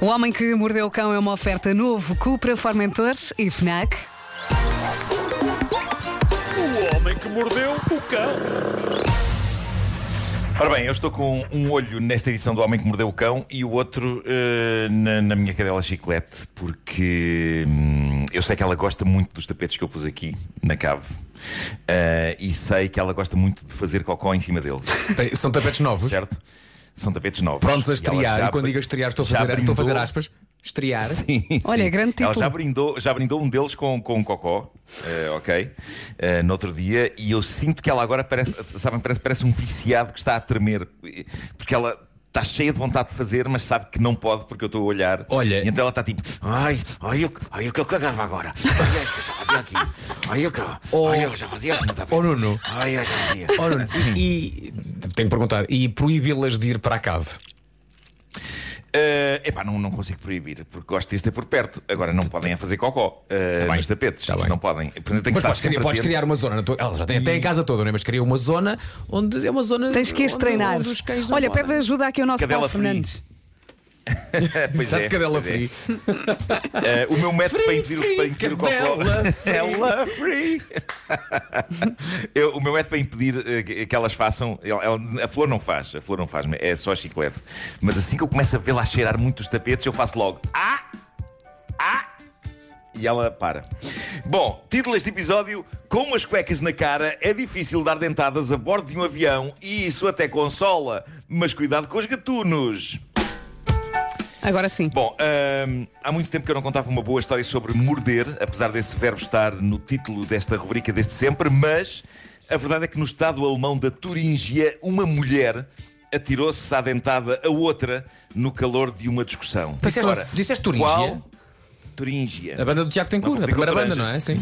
O Homem que Mordeu o Cão é uma oferta novo Cupra Formentores e FNAC. O homem que mordeu o cão. Ora bem, eu estou com um olho nesta edição do Homem que Mordeu o Cão e o outro eh, na, na minha cadela chiclete, porque hum, eu sei que ela gosta muito dos tapetes que eu pus aqui na cave. Eh, e sei que ela gosta muito de fazer cocó em cima deles, São tapetes novos. certo? São tapetes novos. Prontos a E ela estrear. já- E quando digo estrear, estou a fazer, estou a fazer brindou- aspas. Estrear. Sim, Olha, sim. grande Ela título. já brindou, já brindou um deles com, com cocó, eh, ok? Eh, no outro dia, e eu sinto que ela agora parece, sabem, parece, parece um viciado que está a tremer, porque ela. Está cheia de vontade de fazer, mas sabe que não pode porque eu estou a olhar. Olha- E então ela está tipo, ai, ai, eu, ai, o que eu cagava agora. Ai, eu já fazia aqui. Ai, eu, que- Oh. ai, eu já fazia aqui. tapete. Oh, Nuno. Ai, eu já fazia. Ora, e tenho que perguntar, e proibi-las de ir para a cave? Eh, epá, não, não consigo proibir, porque gosto de ter por perto. Agora não podem a fazer cocó eh, Tá nos tapetes. tá não podem. Portanto, eu tenho que Mas estar podes, criar, uma zona. na tua- Ela já tem até a casa toda, não é? mas cria uma zona onde é uma zona. Tens que as onde- treinar. onde Olha, podem. pede ajuda aqui ao nosso Cadela Paulo free. Fernandes. pois Exato, é, cadela pois é. free. Eh, o meu método para impedir, free, para impedir o cocó. free. Ela free. Eu- o meu método para impedir eh, que- elas façam. ela- a flor não faz, a flor não faz, é só a chiclete. Mas assim que eu começo a vê-la cheirar muito os tapetes, eu faço logo. Ah! Ah! E ela para. Bom, título deste episódio: Com umas cuecas na cara é difícil dar dentadas a bordo de um avião e isso até consola. Mas cuidado com os gatunos. Agora sim. Bom, hum, há muito tempo que eu não contava uma boa história sobre morder, apesar desse verbo estar no título desta rubrica desde sempre, mas a verdade é que no estado alemão da Turíngia, uma mulher atirou-se à dentada a outra no calor de uma discussão. Disseste- Ora, disseste Turíngia? Qual? Turíngia. A banda do Tiago cura, a primeira banda, não é? Sim.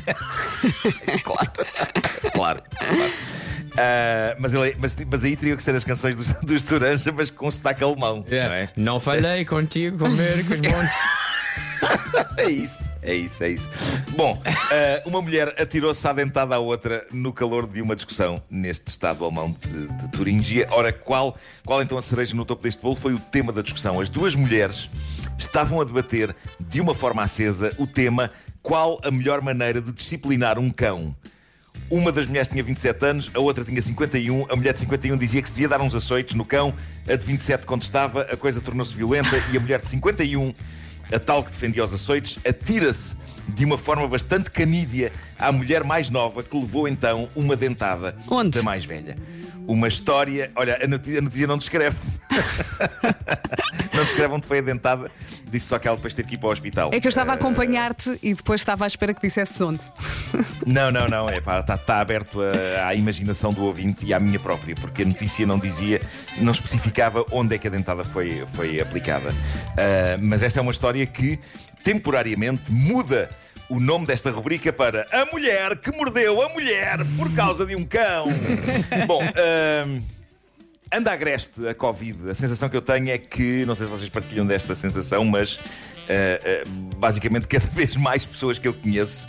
claro. claro. Ah, mas, ele- mas, mas aí teriam que ser as canções dos, dos Turanja, mas com sotaque alemão, não é? Não falei contigo, comer com os bons. É isso, é isso, é isso. Bom, eh, uma mulher atirou-se à dentada à outra no calor de uma discussão neste estado alemão de, de Turíngia. Ora, qual, qual então a cereja no topo deste bolo foi o tema da discussão? As duas mulheres estavam a debater de uma forma acesa o tema qual a melhor maneira de disciplinar um cão. Uma das mulheres tinha 27 anos, a outra tinha 51. A mulher de 51 dizia que se devia dar uns açoites no cão. A de 27 contestava, a coisa tornou-se violenta e a mulher de 51, a tal que defendia os açoites, atira-se de uma forma bastante canídea à mulher mais nova que levou então uma dentada Onde? da mais velha. Uma história. Olha, a notícia, a notícia não descreve. não descreve onde foi a dentada. Disse só que ela depois teve que ir para o hospital. É que eu estava a Eh, acompanhar-te e depois estava à espera que dissesse onde. não, não, não. É pá, está tá aberto a- à imaginação do ouvinte e à minha própria, porque a notícia não dizia, não especificava onde é que a dentada foi, foi aplicada. Ah, mas esta é uma história que temporariamente muda o nome desta rubrica para A Mulher que Mordeu a Mulher por causa de um cão. Bom. ah, Anda agreste a Covid. A sensação que eu tenho é que, não sei se vocês partilham desta sensação, mas eh, eh, basicamente cada vez mais pessoas que eu conheço,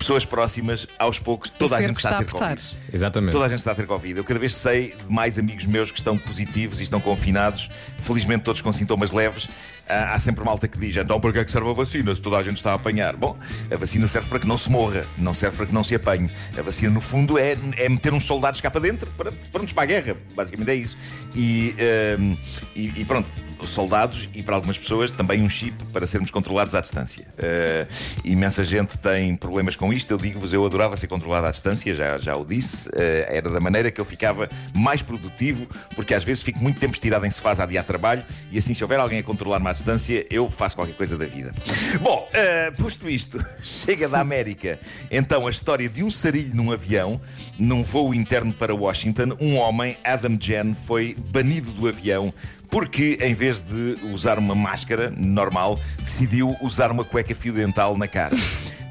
pessoas próximas, aos poucos, toda a gente está a ter. Covid. Exatamente. Toda a gente está a ter Covid. Eu cada vez sei de mais amigos meus que estão positivos e estão confinados, felizmente todos com sintomas leves. Ah, há sempre malta que diz: então para que é que serve a vacina se toda a gente está a apanhar? Bom, a vacina serve para que não se morra, não serve para que não se apanhe. A vacina, no fundo, é, é meter uns soldados cá para dentro para, prontos para a guerra. Basicamente é isso. E, ahm, e, e pronto. Soldados e para algumas pessoas também um chip para sermos controlados à distância. Ah, imensa gente tem problemas com isto. Eu digo-vos, eu adorava ser controlado à distância, já, já o disse. Ah, era da maneira que eu ficava mais produtivo, porque às vezes fico muito tempo estirado em sofás a adiar trabalho e assim, se houver alguém a controlar-me à distância, eu faço qualquer coisa da vida. Bom, ah, posto isto, chega da América. Então, a história de um sarilho num avião, num voo interno para Washington, um homem, Adam Jen, foi banido do avião porque, em vez de usar uma máscara normal, decidiu usar uma cueca fio dental na cara.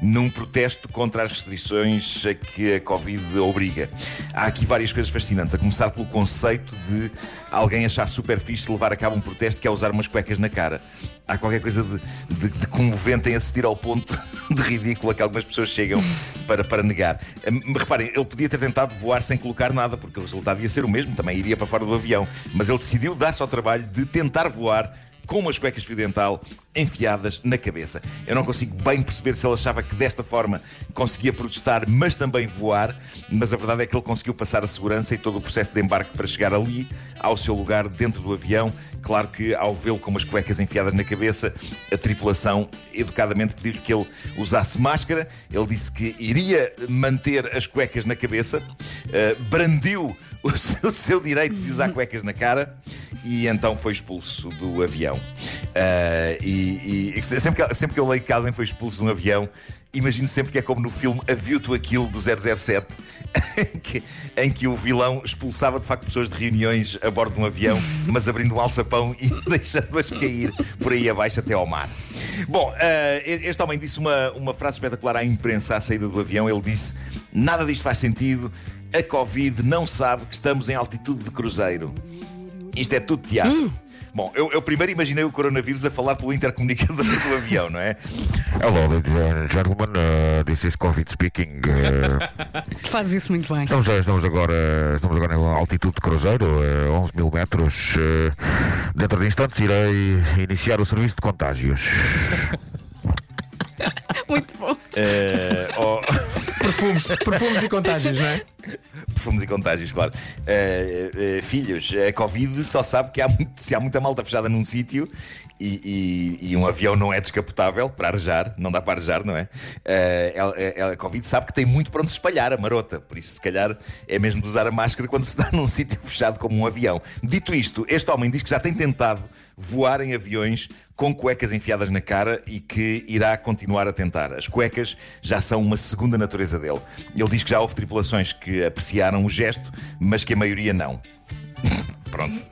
Num protesto contra as restrições a que a Covid obriga. Há aqui várias coisas fascinantes, a começar pelo conceito de alguém achar super fixe levar a cabo um protesto que é usar umas cuecas na cara. Há qualquer coisa de, de, de comovente em assistir ao ponto de ridículo a que algumas pessoas chegam para, para negar. Hum, Reparem, ele podia ter tentado voar sem colocar nada, porque o resultado ia ser o mesmo, também iria para fora do avião. Mas ele decidiu dar-se ao trabalho de tentar voar com umas cuecas fio dental enfiadas na cabeça. Eu não consigo bem perceber se ele achava que desta forma conseguia protestar, mas também voar, mas a verdade é que ele conseguiu passar a segurança e todo o processo de embarque para chegar ali, ao seu lugar dentro do avião. Claro que ao vê-lo com umas cuecas enfiadas na cabeça, a tripulação educadamente pediu-lhe que ele usasse máscara. Ele disse que iria manter as cuecas na cabeça, uh, brandiu o seu, o seu, direito de usar cuecas na cara e então foi expulso do avião. Uh, e, e sempre, que, sempre que eu leio que alguém foi expulso de um avião, imagino sempre que é como no filme A View to a Kill do 007, em que, em que o vilão expulsava de facto pessoas de reuniões a bordo de um avião, mas abrindo um alçapão e deixando-as cair por aí abaixo até ao mar. Bom, uh, este homem disse uma, uma frase espetacular à imprensa à saída do avião. Ele disse: Nada disto faz sentido. A Covid não sabe que estamos em altitude de cruzeiro. Isto é tudo teatro. Hum. Bom, eu, eu, primeiro imaginei o coronavírus a falar pelo intercomunicador do avião, não é? Hello, ladies and gentlemen, uh, this is Covid speaking. Uh, Fazes isso muito bem. Estamos, estamos, agora, estamos agora em altitude de cruzeiro, uh, 11 mil metros. Uh, dentro de instantes irei iniciar o serviço de contágios. Muito bom. Uh, oh... perfumes, perfumes e contágios, não é? Perfumes e contágios, claro. Uh, uh, filhos, a Covid só sabe que há, se há muita malta fechada num sítio e, e, e, um avião não é descapotável para arejar, não dá para arejar, não é? Uh, a, Covid sabe que tem muito para onde se espalhar, a marota, por isso, se calhar, é mesmo de usar a máscara quando se está num sítio fechado como um avião. Dito isto, este homem diz que já tem tentado voar em aviões com cuecas enfiadas na cara e que irá continuar a tentar. As cuecas já são uma segunda natureza dele. Ele diz que já houve tripulações que apreciaram o gesto, mas que a maioria não. Pronto.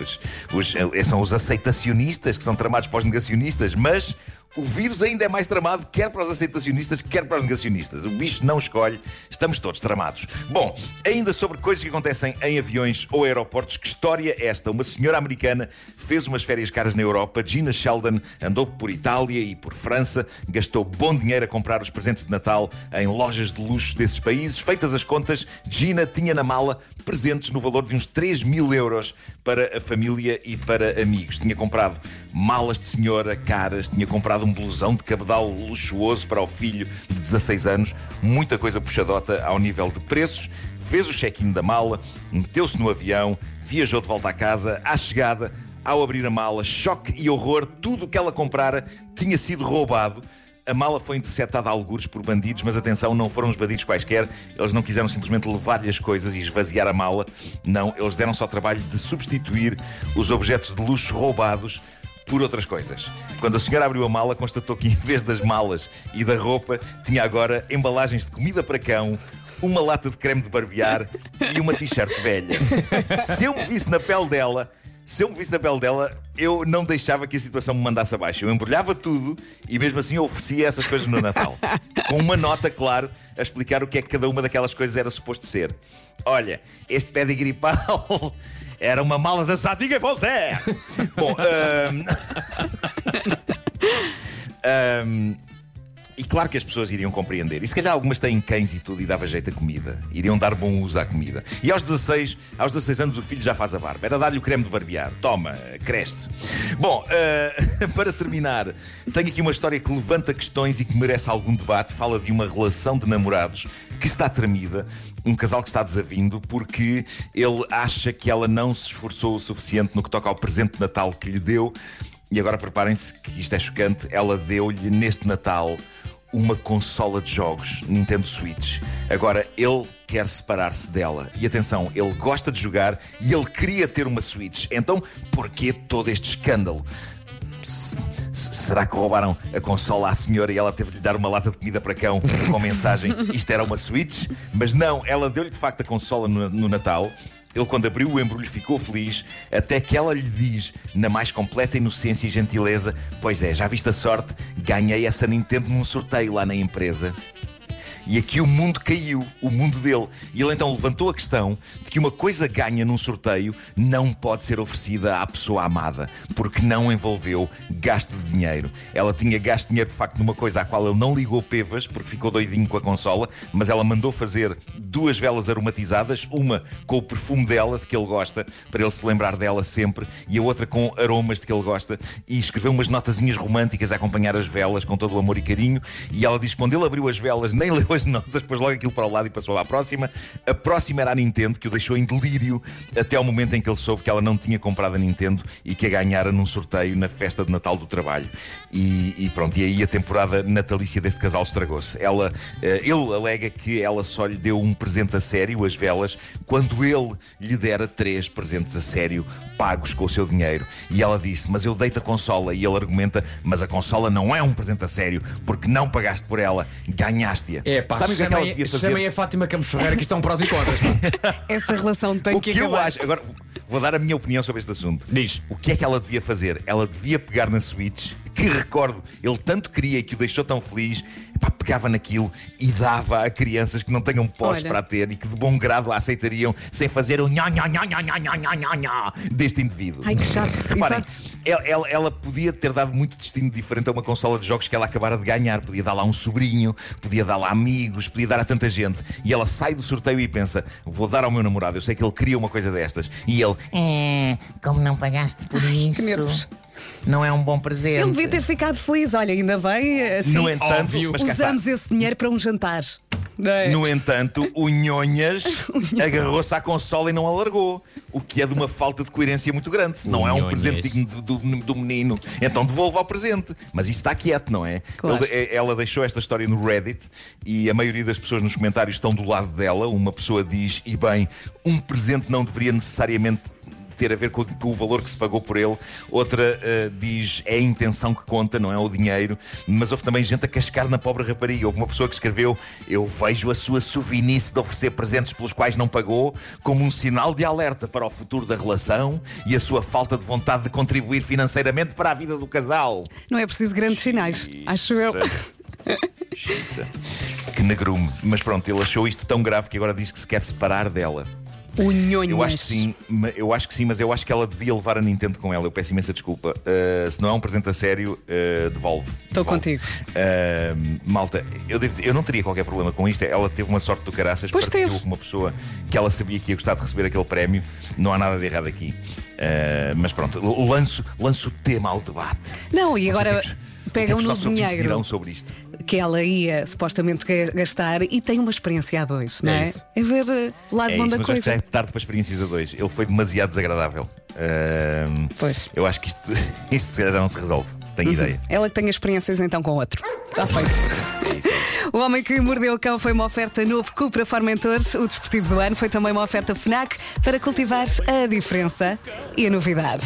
Os, os, eh, são os aceitacionistas que são tramados para os negacionistas, mas o vírus ainda é mais tramado, quer para os aceitacionistas, quer para os negacionistas. O bicho não escolhe, estamos todos tramados. Bom, ainda sobre coisas que acontecem em aviões ou aeroportos, que história é esta? Uma senhora americana fez umas férias caras na Europa. Gina Sheldon andou por Itália e por França, gastou bom dinheiro a comprar os presentes de Natal em lojas de luxo desses países. Feitas as contas, Gina tinha na mala presentes no valor de uns 3 mil euros para a família e para amigos. Tinha comprado malas de senhora caras, tinha comprado um blusão de cabedal luxuoso para o filho de 16 anos, muita coisa puxadota ao nível de preços. Fez o check-in da mala, meteu-se no avião, viajou de volta à casa. À chegada, ao abrir a mala, choque e horror, tudo o que ela comprara tinha sido roubado. A mala foi interceptada a algures por bandidos, mas atenção, não foram os bandidos quaisquer. Eles não quiseram simplesmente levar-lhe as coisas e esvaziar a mala. Não, eles deram só o trabalho de substituir os objetos de luxo roubados por outras coisas. Quando a senhora abriu a mala, constatou que em vez das malas e da roupa, tinha agora embalagens de comida para cão, uma lata de creme de barbear e uma t-shirt velha. Se eu me visse na pele dela, se eu me visse na pele dela, eu não deixava que a situação me mandasse abaixo. Eu embrulhava tudo e mesmo assim eu oferecia essas coisas no Natal. Com uma nota, claro, a explicar o que é que cada uma daquelas coisas era suposto ser. Olha, este pé de gripal era uma mala da Zadig Voltaire. Bom, um... um... Claro que as pessoas iriam compreender. E se calhar algumas têm cães e tudo e dava jeito a comida. Iriam dar bom uso à comida. E aos 16, aos 16 anos o filho já faz a barba. Era dar-lhe o creme de barbear. Toma, cresce. Bom, uh, para terminar, tenho aqui uma história que levanta questões e que merece algum debate. Fala de uma relação de namorados que está tremida. Um casal que está desavindo porque ele acha que ela não se esforçou o suficiente no que toca ao presente de Natal que lhe deu. E agora preparem-se que isto é chocante. Ela deu-lhe neste Natal uma consola de jogos Nintendo Switch. Agora ele quer separar-se dela. E atenção, ele gosta de jogar e ele queria ter uma Switch. Então, porquê todo este escândalo? Será que roubaram a consola à senhora e ela teve de lhe dar uma lata de comida para cão com mensagem isto era uma Switch? Mas não, ela deu-lhe de facto a consola no, no Natal ele, quando abriu o embrulho, ficou feliz, até que ela lhe diz, na mais completa inocência e gentileza: Pois é, já viste a sorte, ganhei essa Nintendo num sorteio lá na empresa. E aqui o mundo caiu, o mundo dele. E ele então levantou a questão de que uma coisa ganha num sorteio não pode ser oferecida à pessoa amada, porque não envolveu gasto de dinheiro. Ela tinha gasto dinheiro de facto numa coisa à qual ele não ligou pevas, porque ficou doidinho com a consola, mas ela mandou fazer duas velas aromatizadas, uma com o perfume dela, de que ele gosta, para ele se lembrar dela sempre, e a outra com aromas de que ele gosta, e escreveu umas notazinhas românticas a acompanhar as velas com todo o amor e carinho. E ela diz que quando ele abriu as velas, nem leu as notas, pôs logo aquilo para o lado e passou à próxima. A próxima era a Nintendo, que o deixou em delírio até ao momento em que ele soube que ela não tinha comprado a Nintendo e que a ganhara num sorteio na festa de Natal do trabalho. E, e pronto, e aí a temporada natalícia deste casal estragou-se. Ela, eh, ele alega que ela só lhe deu um presente a sério, as velas, quando ele lhe dera três presentes a sério, pagos com o seu dinheiro. E ela disse: Mas eu dei-te a consola. E ele argumenta: Mas a consola não é um presente a sério, porque não pagaste por ela, ganhaste-a. É pá, Sabem o que é que ela devia fazer? chamem a Fátima Campos Ferreira que isto é prós e contras. pá. Essa relação tem O que que eu acabar. acho, agora vou dar a minha opinião sobre este assunto. Diz. O que é que ela devia fazer? Ela devia pegar na Switch, que recordo, ele tanto queria e que o deixou tão feliz, pá, pegava naquilo e dava a crianças que não tenham pós Olha. para ter e que de bom grado a aceitariam sem fazer o nhá, nhá, nhá, nhá, nhá, nhá, nhá, nhá deste indivíduo. Ai, que chato. Reparem, ela, ela, ela, podia ter dado muito destino diferente a uma consola de jogos que ela acabara de ganhar. Podia dar lá um sobrinho, podia dar lá amigos, podia dar a tanta gente. E ela sai do sorteio e pensa: vou dar ao meu namorado, eu sei que ele queria uma coisa destas. E ele, é, como não pagaste por Ai, isso? Que nervos. Não é um bom presente. Ele devia ter ficado feliz. Olha, ainda bem, assim, no entanto, óbvio. usamos esse dinheiro para um jantar. Não é? No entanto, o Nhonhas agarrou-se à consola e não a largou. O que é de uma falta de coerência muito grande. Se não O é um Nhonhas. presente digno do, do- do menino, então devolva ao presente. Mas isso está quieto, não é? Claro. Ele- é- ela deixou esta história no Reddit e a maioria das pessoas nos comentários estão do lado dela. Uma pessoa diz: e bem, um presente não deveria necessariamente ter a ver com, com o valor que se pagou por ele. Outra eh, diz é a intenção que conta, não é o dinheiro. Mas houve também gente a cascar na pobre rapariga. Houve uma pessoa que escreveu: Eu vejo a sua sovinice de oferecer presentes pelos quais não pagou como um sinal de alerta para o futuro da relação e a sua falta de vontade de contribuir financeiramente para a vida do casal. Não é preciso grandes sinais, acho eu. Xiça. Que negrume. Mas pronto, ele achou isto tão grave que agora diz que se quer separar dela. Unhonhas. Eu acho que sim, eu acho que sim, mas eu acho que ela devia levar a Nintendo com ela. Eu peço imensa desculpa. Uh, se não é um presente a sério, uh, devolve. Estou contigo. Uh, malta, eu, devo eu não teria qualquer problema com isto. Ela teve uma sorte do caraças, Pois partilhou teve. com uma pessoa que ela sabia que ia gostar de receber aquele prémio. Não há nada de errado aqui. Mas pronto, lanço, lanço o tema ao debate. Não, e agora o é é pegam no dinheiro sobre isto. que ela ia supostamente ga- gastar e tem uma experiência a dois, não é? isso. É ver o lado É bom isso, da mas acho que já coisa. é tarde para experiências a dois. Ele foi demasiado desagradável. Uh, Pois. Eu acho que isto, isto já não se resolve. Tenho Uhum. ideia. Ela que tem experiências então com outro. Está feito. É. O Homem que Mordeu o Cão foi uma oferta novo Cupra Formentores. O desportivo do ano foi também uma oferta FNAC para cultivar a diferença e a novidade.